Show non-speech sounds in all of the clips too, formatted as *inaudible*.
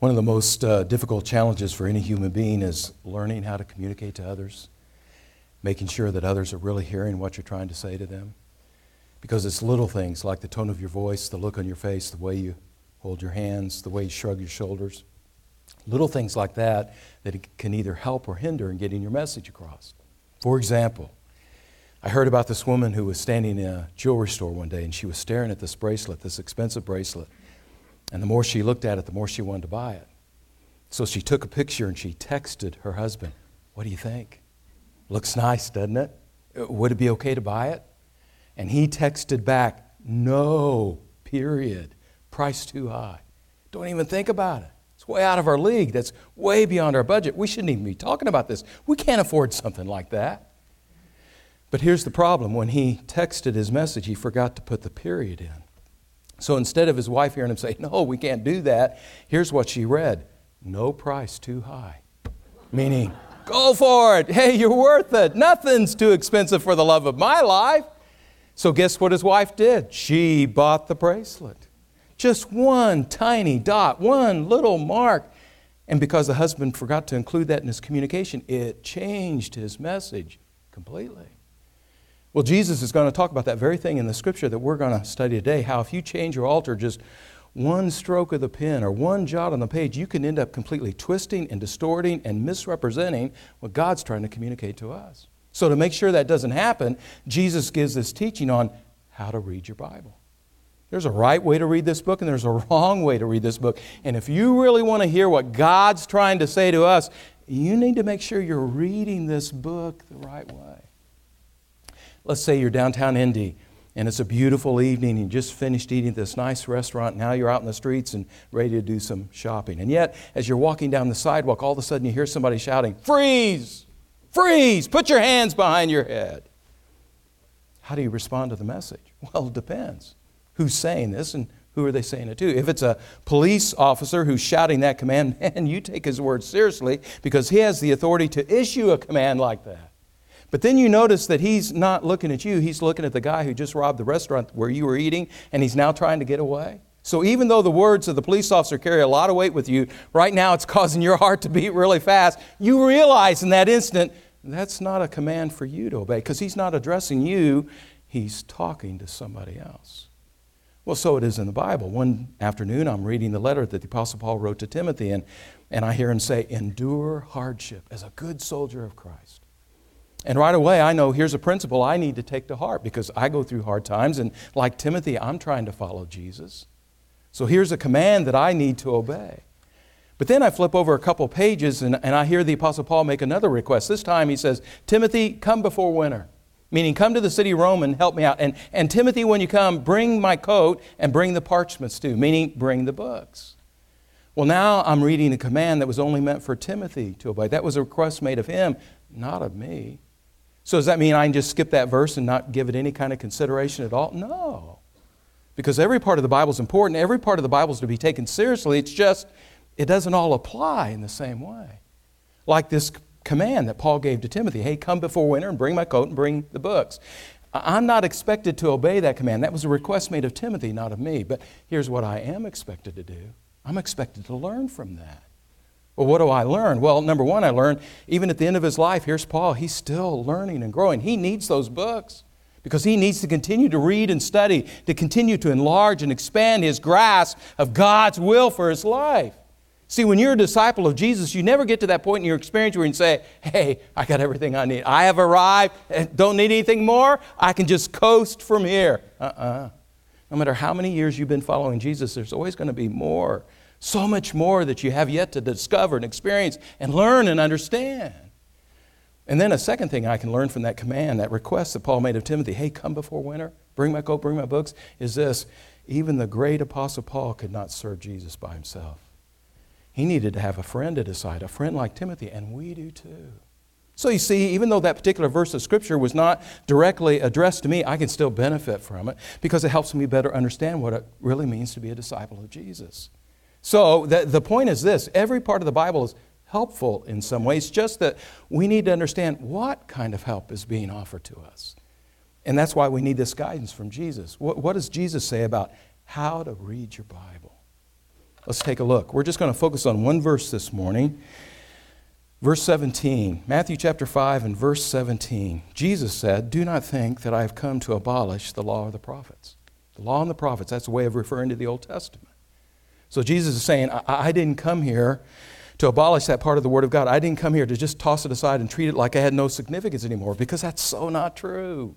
One of the most uh, difficult challenges for any human being is learning how to communicate to others, making sure that others are really hearing what you're trying to say to them. Because it's little things like the tone of your voice, the look on your face, the way you hold your hands, the way you shrug your shoulders. Little things like that that can either help or hinder in getting your message across. For example, I heard about this woman who was standing in a jewelry store one day and she was staring at this bracelet, this expensive bracelet. And the more she looked at it, the more she wanted to buy it. So she took a picture and she texted her husband, What do you think? Looks nice, doesn't it? Uh, would it be okay to buy it? And he texted back, No, period. Price too high. Don't even think about it. It's way out of our league. That's way beyond our budget. We shouldn't even be talking about this. We can't afford something like that. But here's the problem when he texted his message, he forgot to put the period in. So instead of his wife hearing him say, No, we can't do that, here's what she read No price too high. Meaning, go for it. Hey, you're worth it. Nothing's too expensive for the love of my life. So, guess what his wife did? She bought the bracelet. Just one tiny dot, one little mark. And because the husband forgot to include that in his communication, it changed his message completely. Well, Jesus is going to talk about that very thing in the scripture that we're going to study today how if you change your altar just one stroke of the pen or one jot on the page, you can end up completely twisting and distorting and misrepresenting what God's trying to communicate to us. So, to make sure that doesn't happen, Jesus gives this teaching on how to read your Bible. There's a right way to read this book and there's a *laughs* wrong way to read this book. And if you really want to hear what God's trying to say to us, you need to make sure you're reading this book the right way. Let's say you're downtown Indy and it's a beautiful evening. You just finished eating at this nice restaurant. Now you're out in the streets and ready to do some shopping. And yet, as you're walking down the sidewalk, all of a sudden you hear somebody shouting, Freeze! Freeze! Put your hands behind your head. How do you respond to the message? *laughs* Well, it depends. Who's saying this and who are they saying it to? If it's a police officer who's shouting that command, *laughs* man, you take his word seriously because he has the authority to issue a command like that. But then you notice that he's not looking at you, he's looking at the guy who just robbed the restaurant where you were eating, and he's now trying to get away. So even though the words of the police officer carry a lot of weight with you, right now it's *laughs* causing your heart to beat really fast. You realize in that instant that's not a command for you to obey because he's not addressing you, he's talking to somebody else. Well, so it is in the Bible. One afternoon, I'm reading the letter that the Apostle Paul wrote to Timothy, and, and I hear him say, Endure hardship as a good soldier of Christ. And right away, I know here's a principle I need to take to heart because I go through hard times, and like Timothy, I'm trying to follow Jesus. So here's a command that I need to obey. But then I flip over a couple pages and, and I hear the Apostle Paul make another request. This time he says, Timothy, come before winter. Meaning, come to the city Rome and help me out. And, and Timothy, when you come, bring my coat and bring the parchments too, meaning bring the books. Well, now I'm reading a command that was only meant for Timothy to obey. That was a request made of him, not of me. So does that mean I can just skip that verse and not give it any kind of consideration at all? No. Because every part of the Bible is important. Every part of the Bible is to be taken seriously. It's just, it doesn't all apply in the same way. Like this command that Paul gave to Timothy hey, come before winter and bring my coat and bring the books. I'm not expected to obey that command. That was a request made of Timothy, not of me. But here's what I am expected to do I'm expected to learn from that. Well, what do I learn? Well, number one, I learned even at the end of his life, here's Paul, he's still learning and growing. He needs those books because he needs to continue to read and study, to continue to enlarge and expand his grasp of God's will for his life. See, when you're a disciple of Jesus, you never get to that point in your experience where you can say, Hey, I got everything I need. I have arrived, don't need anything more. I can just coast from here. Uh uh-uh. uh No matter how many years you've been following Jesus, there's always going to be more so much more that you have yet to discover and experience and learn and understand. And then a second thing I can learn from that command, that request that Paul made of Timothy hey, come before winter, bring my coat, bring my books, is this even the great Apostle Paul could not serve Jesus by himself. He needed to have a friend at his side, a friend like Timothy, and we do too. So you see, even though that particular verse of Scripture was not directly addressed to me, I can still benefit from it because it helps me better understand what it really means to be a disciple of Jesus. So the, the point is this every part of the Bible is helpful in some ways, just that we need to understand what kind of help is being offered to us. And that's why we need this guidance from Jesus. What, what does Jesus say about how to read your Bible? Let's take a look. We're just going to focus on one verse this morning. Verse 17, Matthew chapter 5 and verse 17. Jesus said, Do not think that I have come to abolish the law of the prophets. The law and the prophets, that's a way of referring to the Old Testament. So Jesus is saying, I, I didn't come here to abolish that part of the Word of God. I didn't come here to just toss it aside and treat it like it had no significance anymore because that's so not true.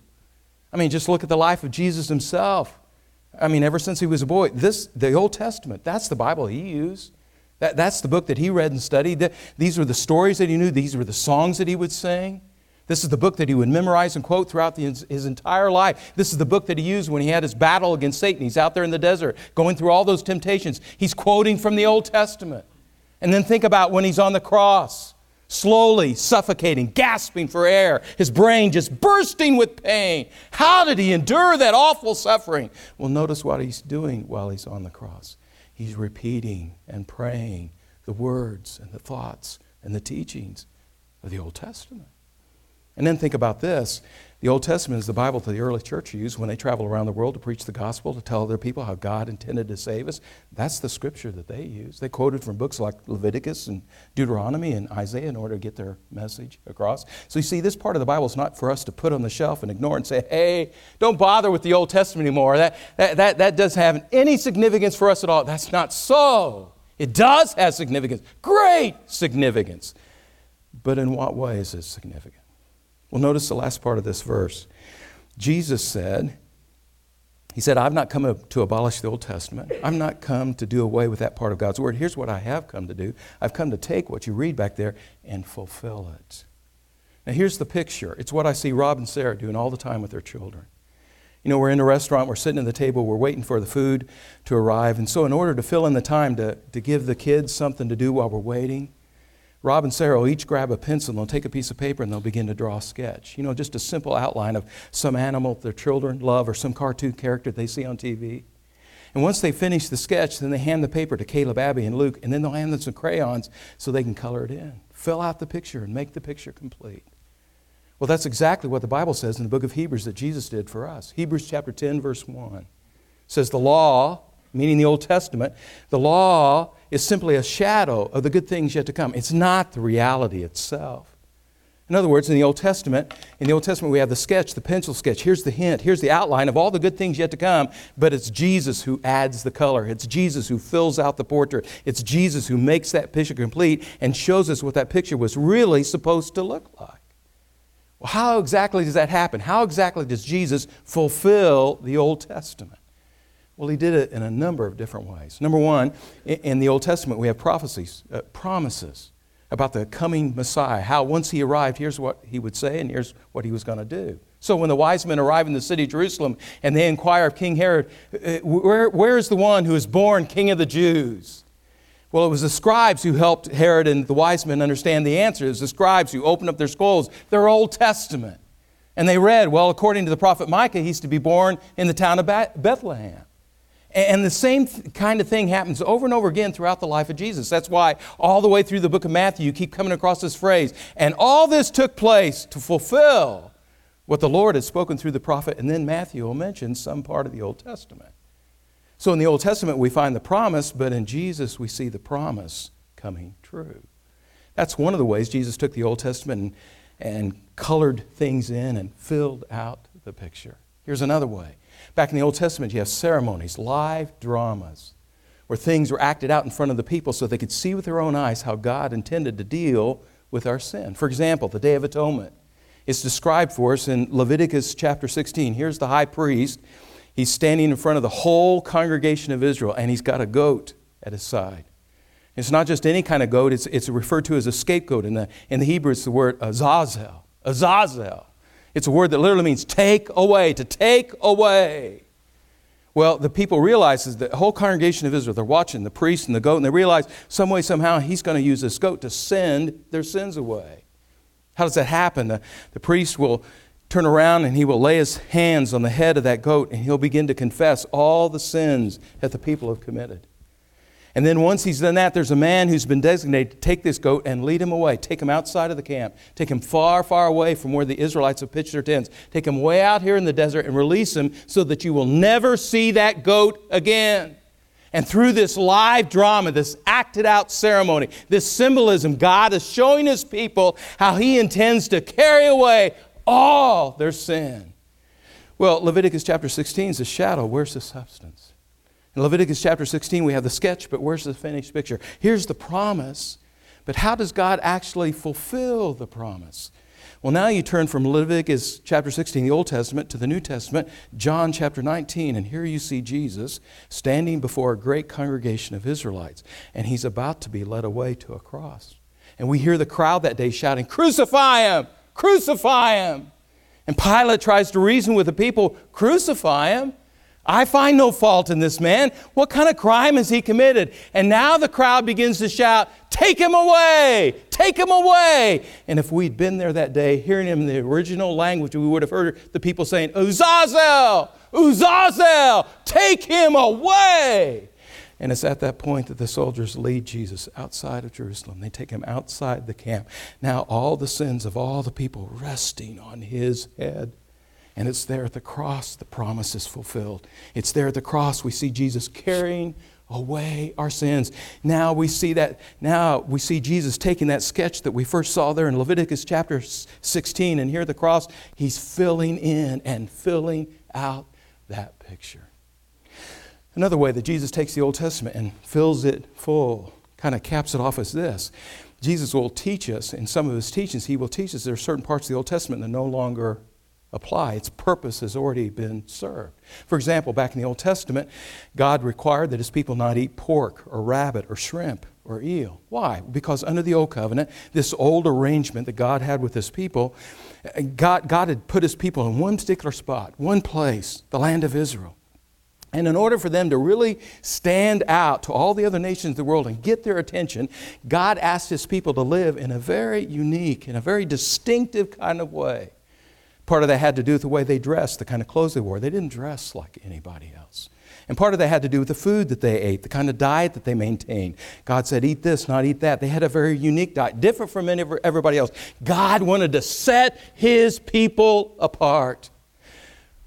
I mean, just look at the life of Jesus himself. I mean, ever since he was a boy, this, the Old Testament, that's the Bible he used. That, that's the book that he read and studied. These were the stories that he knew, these were the songs that he would sing. This is the book that he would memorize and quote throughout the, his, his entire life. This is the book that he used when he had his battle against Satan. He's out there in the desert going through all those temptations. He's quoting from the Old Testament. And then think about when he's on the cross, slowly suffocating, gasping for air, his brain just bursting with pain. How did he endure that awful suffering? Well, notice what he's doing while he's on the cross. He's repeating and praying the words and the thoughts and the teachings of the Old Testament. And then think about this. The Old Testament is the Bible that the early church used when they traveled around the world to preach the gospel, to tell their people how God intended to save us. That's the scripture that they used. They quoted from books like Leviticus and Deuteronomy and Isaiah in order to get their message across. So you see, this part of the Bible is not for us to put on the shelf and ignore and say, hey, don't bother with the Old Testament anymore. That, that, that, that doesn't have any significance for us at all. That's not so. It does have significance, great significance. But in what way is it significant? Well, notice the last part of this verse. Jesus said, He said, I've not come to abolish the Old Testament. I've not come to do away with that part of God's Word. Here's what I have come to do I've come to take what you read back there and fulfill it. Now, here's the picture it's what I see Rob and Sarah doing all the time with their children. You know, we're in a restaurant, we're sitting at the table, we're waiting for the food to arrive. And so, in order to fill in the time to, to give the kids something to do while we're waiting, Rob and Sarah will each grab a pencil and they'll take a piece of paper and they'll begin to draw a sketch. You know, just a simple outline of some animal their children love or some cartoon character they see on TV. And once they finish the sketch, then they hand the paper to Caleb, Abby, and Luke, and then they'll hand them some crayons so they can color it in. Fill out the picture and make the picture complete. Well, that's exactly what the Bible says in the book of Hebrews that Jesus did for us. Hebrews chapter 10, verse 1 says, The law, meaning the Old Testament, the law is simply a shadow of the good things yet to come. It's not the reality itself. In other words, in the Old Testament, in the Old Testament we have the sketch, the pencil sketch. Here's the hint, here's the outline of all the good things yet to come, but it's Jesus who adds the color. It's Jesus who fills out the portrait. It's Jesus who makes that picture complete and shows us what that picture was really supposed to look like. Well, how exactly does that happen? How exactly does Jesus fulfill the Old Testament? Well, he did it in a number of different ways. Number one, in the Old Testament, we have prophecies, uh, promises about the coming Messiah. How once he arrived, here's what he would say, and here's what he was going to do. So when the wise men arrive in the city of Jerusalem and they inquire of King Herod, uh, where, where is the one who is born king of the Jews? Well, it was the scribes who helped Herod and the wise men understand the answer. It was the scribes who opened up their scrolls, their Old Testament. And they read, well, according to the prophet Micah, he's to be born in the town of Bethlehem. And the same kind of thing happens over and over again throughout the life of Jesus. That's why all the way through the book of Matthew, you keep coming across this phrase. And all this took place to fulfill what the Lord had spoken through the prophet. And then Matthew will mention some part of the Old Testament. So in the Old Testament, we find the promise, but in Jesus, we see the promise coming true. That's one of the ways Jesus took the Old Testament and, and colored things in and filled out the picture. Here's another way Back in the Old Testament, you have ceremonies, live dramas, where things were acted out in front of the people so they could see with their own eyes how God intended to deal with our sin. For example, the Day of Atonement is described for us in Leviticus chapter 16. Here's the high priest. He's standing in front of the whole congregation of Israel, and he's got a goat at his side. It's not just any kind of goat, it's, it's referred to as a scapegoat. In the, in the Hebrew, it's the word azazel. Azazel. It's a word that literally means take away, to take away. Well, the people realize that the whole congregation of Israel, they're watching the priest and the goat, and they realize some way, somehow, he's going to use this goat to send their sins away. How does that happen? The, the priest will turn around and he will lay his hands on the head of that goat and he'll begin to confess all the sins that the people have committed. And then once he's done that, there's a man who's been designated to take this goat and lead him away. Take him outside of the camp. Take him far, far away from where the Israelites have pitched their tents. Take him way out here in the desert and release him so that you will never see that goat again. And through this live drama, this acted out ceremony, this symbolism, God is showing his people how he intends to carry away all their sin. Well, Leviticus chapter 16 is a shadow. Where's the substance? In Leviticus chapter 16, we have the sketch, but where's the finished picture? Here's the promise, but how does God actually fulfill the promise? Well, now you turn from Leviticus chapter 16, the Old Testament, to the New Testament, John chapter 19, and here you see Jesus standing before a great congregation of Israelites, and he's about to be led away to a cross. And we hear the crowd that day shouting, Crucify him! Crucify him! And Pilate tries to reason with the people, Crucify him! I find no fault in this man. What kind of crime has he committed? And now the crowd begins to shout, Take him away! Take him away! And if we'd been there that day, hearing him in the original language, we would have heard the people saying, Azazel! Azazel! Take him away! And it's at that point that the soldiers lead Jesus outside of Jerusalem. They take him outside the camp. Now, all the sins of all the people resting on his head. And it's there at the cross the promise is fulfilled. It's there at the cross we see Jesus carrying away our sins. Now we see that now we see Jesus taking that sketch that we first saw there in Leviticus chapter 16 and here at the cross he's filling in and filling out that picture. Another way that Jesus takes the Old Testament and fills it full, kind of caps it off as this. Jesus will teach us in some of his teachings, he will teach us there are certain parts of the Old Testament that no longer apply. Its purpose has already been served. For example, back in the Old Testament, God required that his people not eat pork or rabbit or shrimp or eel. Why? Because under the Old Covenant, this old arrangement that God had with his people, God, God had put his people in one particular spot, one place, the land of Israel. And in order for them to really stand out to all the other nations of the world and get their attention, God asked his people to live in a very unique, in a very distinctive kind of way. Part of that had to do with the way they dressed, the kind of clothes they wore. They didn't dress like anybody else. And part of that had to do with the food that they ate, the kind of diet that they maintained. God said, eat this, not eat that. They had a very unique diet, different from everybody else. God wanted to set his people apart.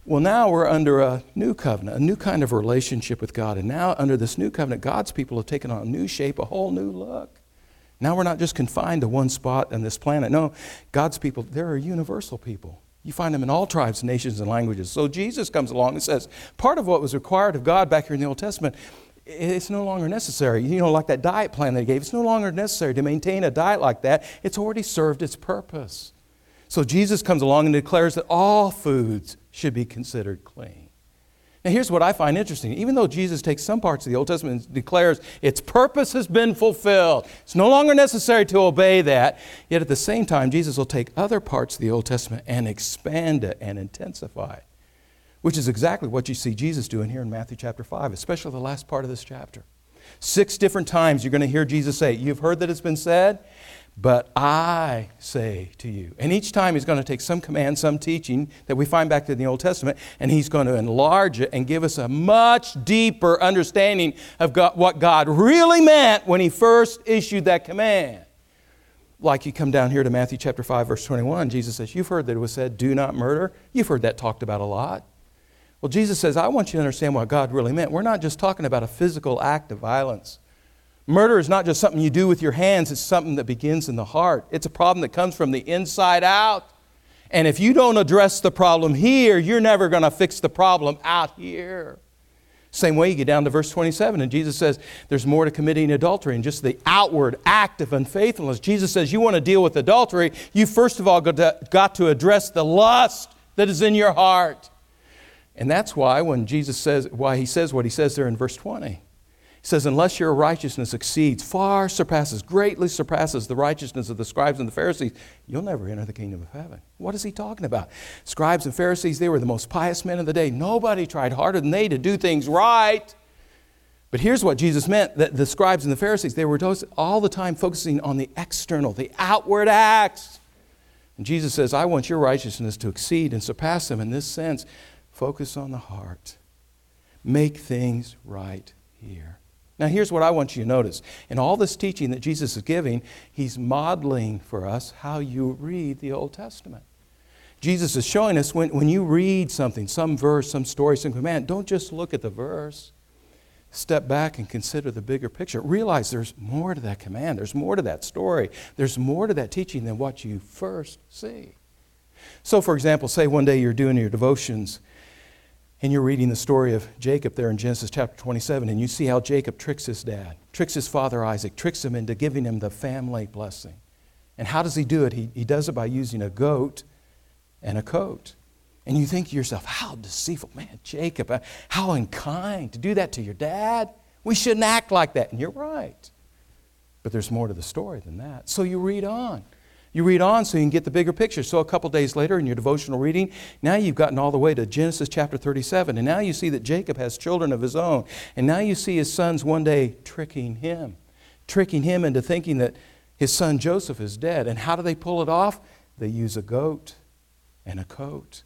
Well, now we're under a new covenant, a new kind of relationship with God. And now, under this new covenant, God's people have taken on a new shape, a whole new look. Now we're not just confined to one spot on this planet. No, God's people, they're a universal people. You find them in all tribes, nations, and languages. So Jesus comes along and says, part of what was required of God back here in the Old Testament, it's no longer necessary. You know, like that diet plan they gave, it's no longer necessary to maintain a diet like that. It's already served its purpose. So Jesus comes along and declares that all foods should be considered clean. Now, here's what I find interesting. Even though Jesus takes some parts of the Old Testament and declares its purpose has been fulfilled, it's no longer necessary to obey that, yet at the same time, Jesus will take other parts of the Old Testament and expand it and intensify it, which is exactly what you see Jesus doing here in Matthew chapter 5, especially the last part of this chapter. Six different times you're going to hear Jesus say, You've heard that it's been said, but I say to you. And each time he's going to take some command, some teaching that we find back in the Old Testament, and he's going to enlarge it and give us a much deeper understanding of God, what God really meant when he first issued that command. Like you come down here to Matthew chapter 5, verse 21, Jesus says, You've heard that it was said, do not murder. You've heard that talked about a lot. Well, Jesus says, I want you to understand what God really meant. We're not just talking about a physical act of violence. Murder is not just something you do with your hands, it's something that begins in the heart. It's a problem that comes from the inside out. And if you don't address the problem here, you're never going to fix the problem out here. Same way you get down to verse 27, and Jesus says there's more to committing adultery than just the outward act of unfaithfulness. Jesus says you want to deal with adultery, you first of all got to, got to address the lust that is in your heart. And that's why when Jesus says, why he says what he says there in verse 20 says, Unless your righteousness exceeds, far surpasses, greatly surpasses the righteousness of the scribes and the Pharisees, you'll never enter the kingdom of heaven. What is he talking about? Scribes and Pharisees, they were the most pious men of the day. Nobody tried harder than they to do things right. But here's what Jesus meant that the scribes and the Pharisees, they were all the time focusing on the external, the outward acts. And Jesus says, I want your righteousness to exceed and surpass them in this sense. Focus on the heart. Make things right here. Now, here's what I want you to notice. In all this teaching that Jesus is giving, he's modeling for us how you read the Old Testament. Jesus is showing us when, when you read something, some verse, some story, some command, don't just look at the verse. step back and consider the bigger picture. Realize there's more to that command, there's more to that story, there's more to that teaching than what you first see. So, for example, say one day you're doing your devotions and you're reading the story of Jacob there in Genesis chapter 27, and you see how Jacob tricks his dad, tricks his father Isaac, tricks him into giving him the family blessing. And how does he do it? He, he does it by using a goat and a coat. And you think to yourself, how deceitful. Man, Jacob, uh, how unkind to do that to your dad. We shouldn't act like that. And you're right. But there's more to the story than that. So you read on. You read on so you can get the bigger picture. So a couple days later in your devotional reading, now you've gotten all the way to Genesis chapter 37. And now you see that Jacob has children of his own. And now you see his sons one day tricking him, tricking him into thinking that his son Joseph is dead. And how do they pull it off? They use a goat and a coat.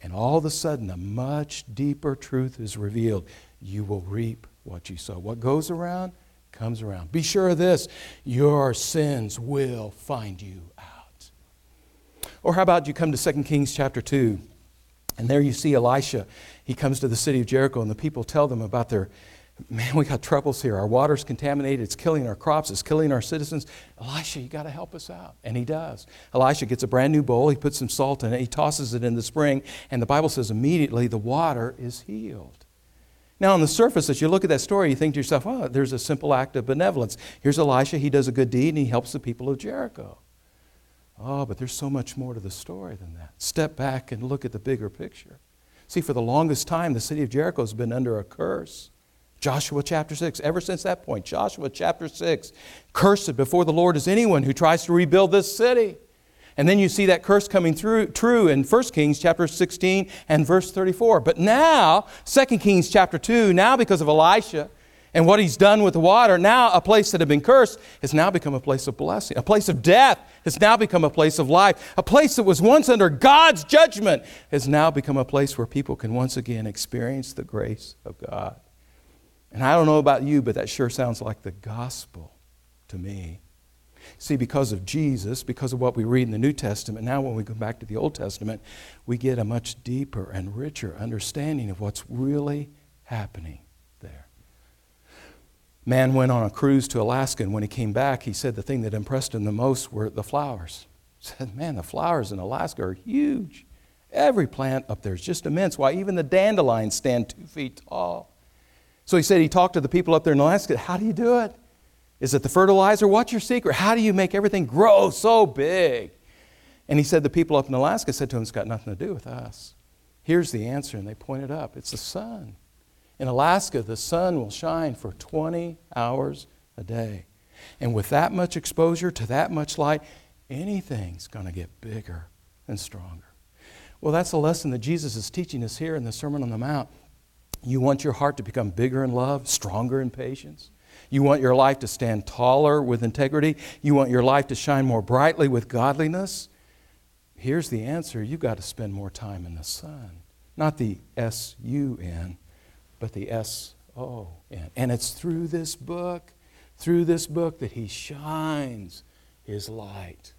And all of a sudden, a much deeper truth is revealed. You will reap what you sow. What goes around comes around. Be sure of this your sins will find you out. Or how about you come to 2 Kings chapter 2, and there you see Elisha. He comes to the city of Jericho, and the people tell them about their man, we got troubles here. Our water's contaminated. It's killing our crops. It's killing our citizens. Elisha, you got to help us out. And he does. Elisha gets a brand new bowl. He puts some salt in it. He tosses it in the spring. And the Bible says immediately the water is healed. Now, on the surface, as you look at that story, you think to yourself, oh, there's a simple act of benevolence. Here's Elisha. He does a good deed and he helps the people of Jericho. Oh, but there's so much more to the story than that. Step back and look at the bigger picture. See, for the longest time, the city of Jericho has been under a curse. Joshua chapter 6. Ever since that point, Joshua chapter 6. Cursed before the Lord is anyone who tries to rebuild this city. And then you see that curse coming through true in 1 Kings chapter 16 and verse 34. But now, 2 Kings chapter 2, now because of Elisha and what he's done with the water, now a place that had been cursed has now become a place of blessing. A place of death has now become a place of life. A place that was once under God's judgment has now become a place where people can once again experience the grace of God. And I don't know about you, but that sure sounds like the gospel to me. See, because of Jesus, because of what we read in the New Testament, now when we go back to the Old Testament, we get a much deeper and richer understanding of what's really happening there. Man went on a cruise to Alaska, and when he came back, he said the thing that impressed him the most were the flowers. *laughs* He said, Man, the flowers in Alaska are huge. Every plant up there is just immense. Why, even the dandelions stand two feet tall. So he said he talked to the people up there in Alaska. How do you do it? Is it the fertilizer? What's your secret? How do you make everything grow so big? And he said the people up in Alaska said to him, It's got nothing to do with us. Here's the answer. And they pointed up it's the sun. In Alaska, the sun will shine for 20 hours a day. And with that much exposure to that much light, anything's going to get bigger and stronger. Well, that's the lesson that Jesus is teaching us here in the Sermon on the Mount. You want your heart to become bigger in love, stronger in patience. You want your life to stand taller with integrity. You want your life to shine more brightly with godliness. Here's the answer you've got to spend more time in the sun. Not the S U N, but the S O N. And it's through this book, through this book, that He shines His light